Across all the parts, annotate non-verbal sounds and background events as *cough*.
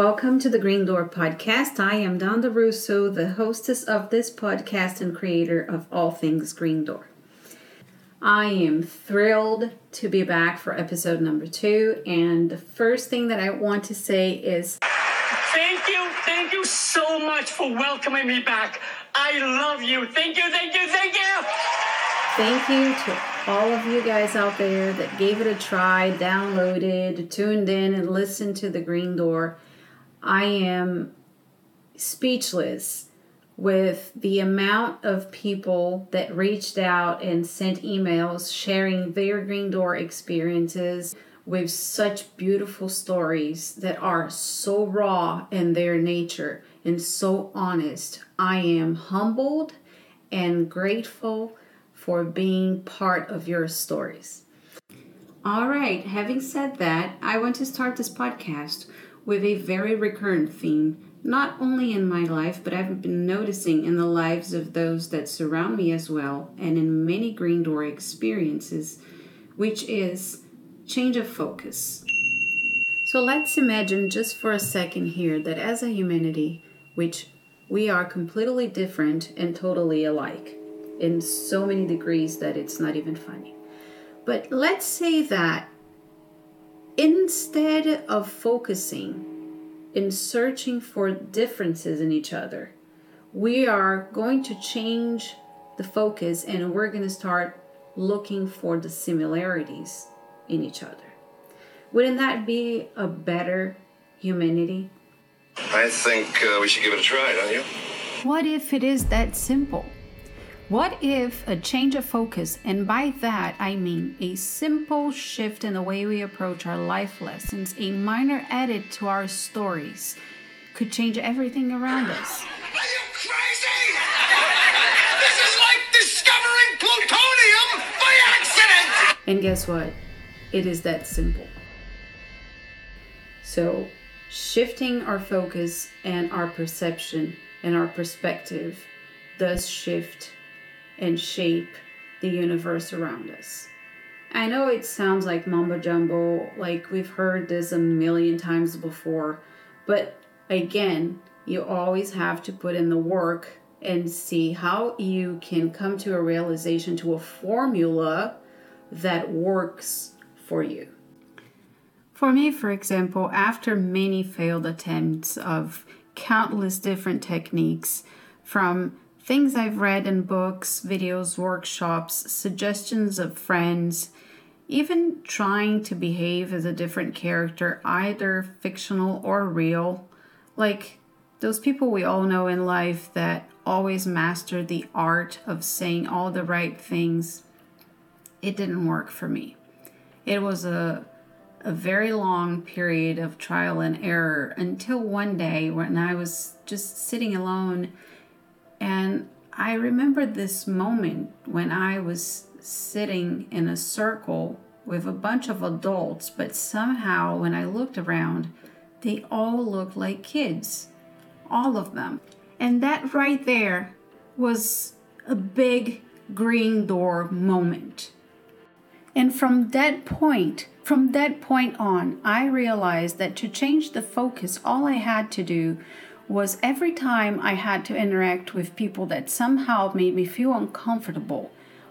Welcome to the Green Door Podcast. I am Donda Russo, the hostess of this podcast and creator of all things Green Door. I am thrilled to be back for episode number two. And the first thing that I want to say is Thank you, thank you so much for welcoming me back. I love you. Thank you, thank you, thank you. thank you to all of you guys out there that gave it a try, downloaded, tuned in, and listened to the Green Door. I am speechless with the amount of people that reached out and sent emails sharing their Green Door experiences with such beautiful stories that are so raw in their nature and so honest. I am humbled and grateful for being part of your stories. All right, having said that, I want to start this podcast with a very recurrent theme not only in my life, but I've been noticing in the lives of those that surround me as well, and in many Green Door experiences, which is change of focus. So let's imagine just for a second here that as a humanity, which we are completely different and totally alike in so many degrees that it's not even funny. But let's say that instead of focusing in searching for differences in each other, we are going to change the focus and we're going to start looking for the similarities in each other. Wouldn't that be a better humanity? I think uh, we should give it a try, don't you? What if it is that simple? What if a change of focus, and by that I mean a simple shift in the way we approach our life lessons, a minor edit to our stories, could change everything around us? Are you crazy? *laughs* this is like discovering plutonium by accident! And guess what? It is that simple. So, shifting our focus and our perception and our perspective does shift and shape the universe around us. I know it sounds like mumbo jumbo, like we've heard this a million times before, but again, you always have to put in the work and see how you can come to a realization to a formula that works for you. For me, for example, after many failed attempts of countless different techniques, from things I've read in books, videos, workshops, suggestions of friends, even trying to behave as a different character, either fictional or real, like those people we all know in life that always master the art of saying all the right things, it didn't work for me. It was a a very long period of trial and error until one day when I was just sitting alone and I remember this moment when I was sitting in a circle with a bunch of adults, but somehow when I looked around, they all looked like kids. All of them. And that right there was a big green door moment. And from that point, from that point on, I realized that to change the focus, all I had to do was every time I had to interact with people that somehow made me feel uncomfortable,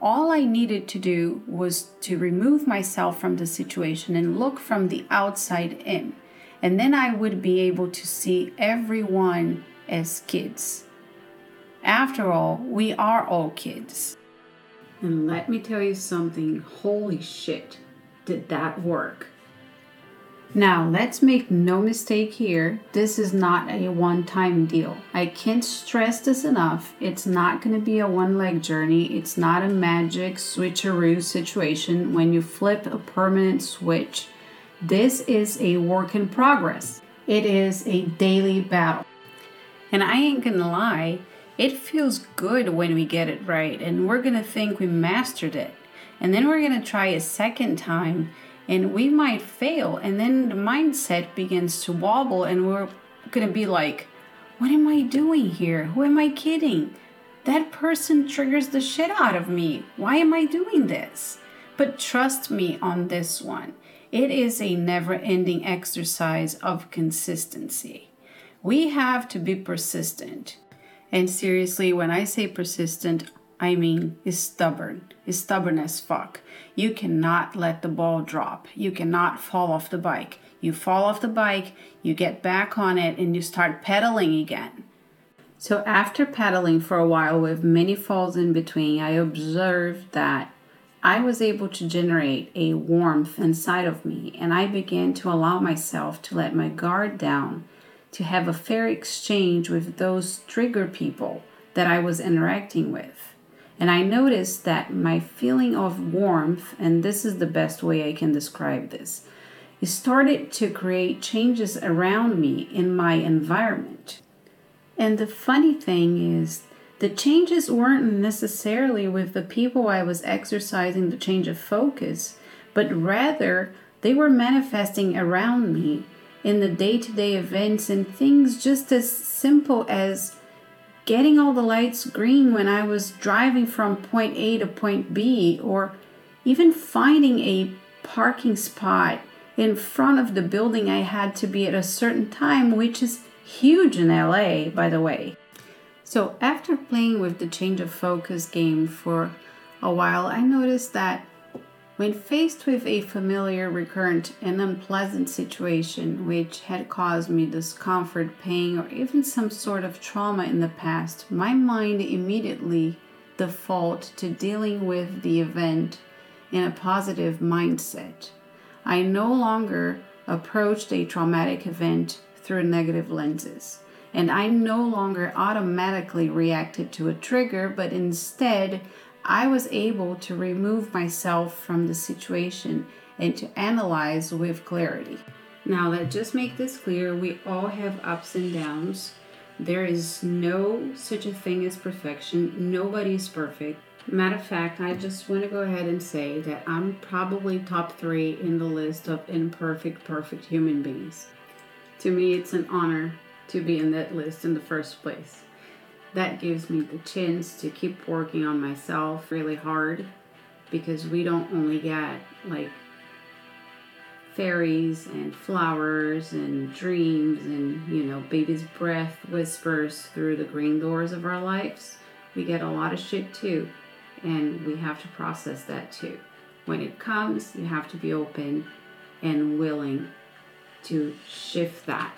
all I needed to do was to remove myself from the situation and look from the outside in. And then I would be able to see everyone as kids. After all, we are all kids. And let me tell you something holy shit, did that work? Now, let's make no mistake here, this is not a one time deal. I can't stress this enough. It's not going to be a one leg journey, it's not a magic switcheroo situation when you flip a permanent switch. This is a work in progress, it is a daily battle. And I ain't gonna lie, it feels good when we get it right, and we're gonna think we mastered it. And then we're gonna try a second time and we might fail. And then the mindset begins to wobble and we're going to be like what am i doing here? Who am i kidding? That person triggers the shit out of me. Why am i doing this? But trust me on this one. It is a never ending exercise of consistency. We have to be persistent. And seriously, when I say persistent, I mean is stubborn, is stubborn as fuck. You cannot let the ball drop. You cannot fall off the bike. You fall off the bike, you get back on it, and you start pedaling again. So, after pedaling for a while with many falls in between, I observed that I was able to generate a warmth inside of me, and I began to allow myself to let my guard down, to have a fair exchange with those trigger people that I was interacting with. And I noticed that my feeling of warmth, and this is the best way I can describe this, it started to create changes around me in my environment. And the funny thing is, the changes weren't necessarily with the people I was exercising the change of focus, but rather they were manifesting around me in the day to day events and things just as simple as getting all the lights green when I was driving from point A to point B, or even finding a parking spot in front of the building I had to be at a certain time, which is huge in LA, by the way. So, after playing with the change of focus game for a while, I noticed that when faced with a familiar, recurrent, and unpleasant situation which had caused me discomfort, pain, or even some sort of trauma in the past, my mind immediately default to dealing with the event in a positive mindset. I no longer approached a traumatic event through negative lenses and I no longer automatically reacted to a trigger, but instead I was able to remove myself from the situation and to analyze with clarity. Now, let's just make this clear we all have ups and downs. There is no such a thing as perfection. Nobody is perfect. Matter of fact, I just want to go ahead and say that I'm probably top three in the list of imperfect, perfect human beings. To me, it's an honor to be in that list in the first place. That gives me the chance to keep working on myself really hard because we don't only get like fairies and flowers and dreams and you know baby's breath whispers through the green doors of our lives. We get a lot of shit too and we have to process that too. When it comes you have to be open and willing to shift that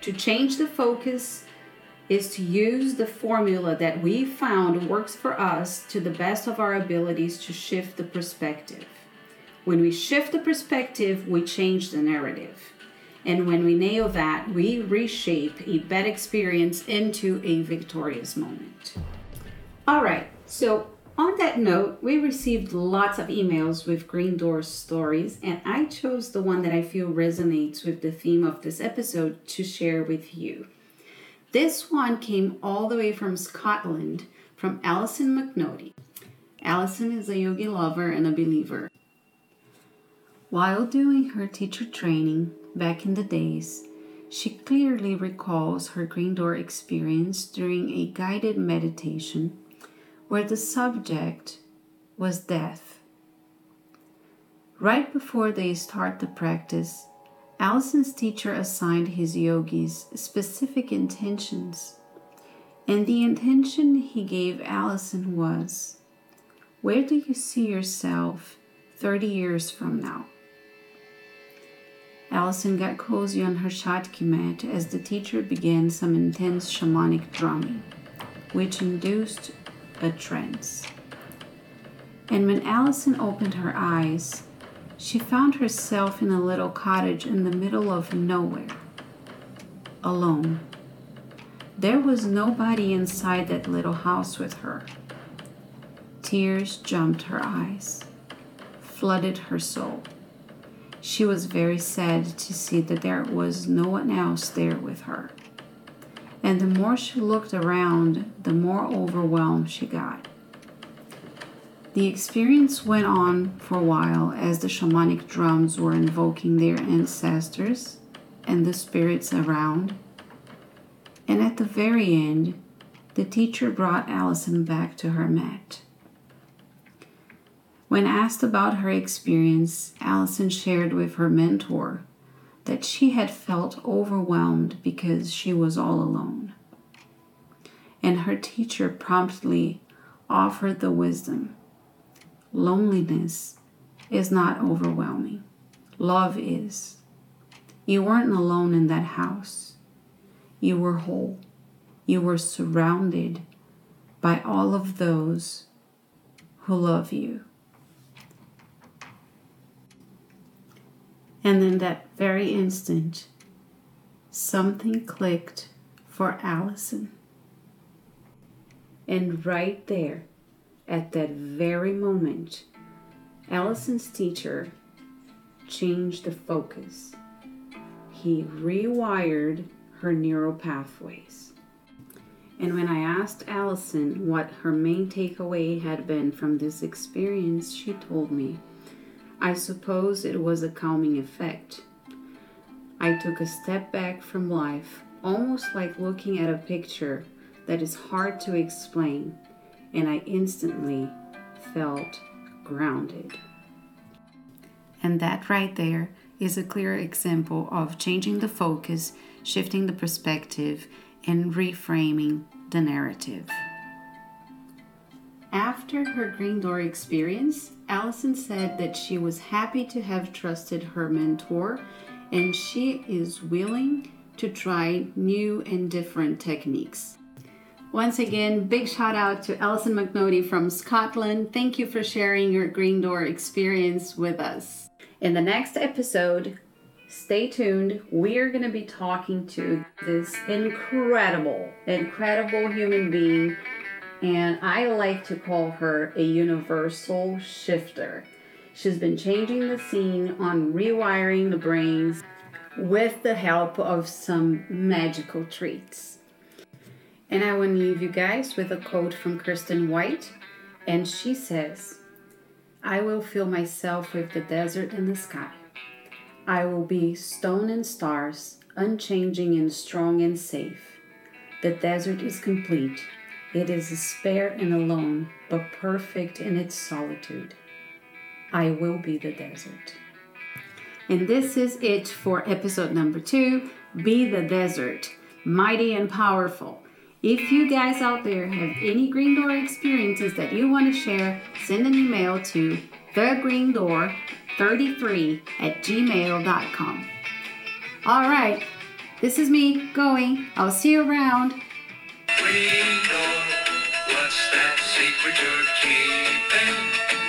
To change the focus is to use the formula that we found works for us to the best of our abilities to shift the perspective. When we shift the perspective, we change the narrative. And when we nail that, we reshape a bad experience into a victorious moment. All right, so on that note, we received lots of emails with Green door stories, and I chose the one that I feel resonates with the theme of this episode to share with you. This one came all the way from Scotland from Allison McNody. Allison is a yogi lover and a believer. While doing her teacher training back in the days, she clearly recalls her Green Door experience during a guided meditation where the subject was death. Right before they start the practice, Allison's teacher assigned his yogis specific intentions, and the intention he gave Allison was Where do you see yourself 30 years from now? Allison got cozy on her Shakti mat as the teacher began some intense shamanic drumming, which induced trance. And when Allison opened her eyes, she found herself in a little cottage in the middle of nowhere, alone. There was nobody inside that little house with her. Tears jumped her eyes, flooded her soul. She was very sad to see that there was no one else there with her. And the more she looked around, the more overwhelmed she got. The experience went on for a while as the shamanic drums were invoking their ancestors and the spirits around. And at the very end, the teacher brought Allison back to her mat. When asked about her experience, Allison shared with her mentor that she had felt overwhelmed because she was all alone. And her teacher promptly offered the wisdom loneliness is not overwhelming, love is. You weren't alone in that house, you were whole. You were surrounded by all of those who love you. And in that very instant, something clicked for Allison. And right there, at that very moment, Allison's teacher changed the focus. He rewired her neural pathways. And when I asked Allison what her main takeaway had been from this experience, she told me I suppose it was a calming effect. I took a step back from life, almost like looking at a picture that is hard to explain, and I instantly felt grounded. And that right there is a clear example of changing the focus, shifting the perspective, and reframing the narrative. After her Green Door experience, Allison said that she was happy to have trusted her mentor and she is willing to try new and different techniques. Once again, big shout out to Allison McNody from Scotland. Thank you for sharing your Green Door experience with us. In the next episode, stay tuned. We're going to be talking to this incredible, incredible human being and I like to call her a universal shifter. She's been changing the scene on rewiring the brains with the help of some magical treats. And I want to leave you guys with a quote from Kiersten White, and she says, I will fill myself with the desert and the sky. I will be stone and stars, unchanging and strong and safe. The desert is complete it is spare and alone, but perfect in its solitude. I will be the desert. And this is it for episode number two Be the Desert, Mighty and Powerful. If you guys out there have any Green Door experiences that you want to share, send an email to thegreendoor33 at gmail.com. All right, this is me going. I'll see you around. Green door, what's that secret you're keeping?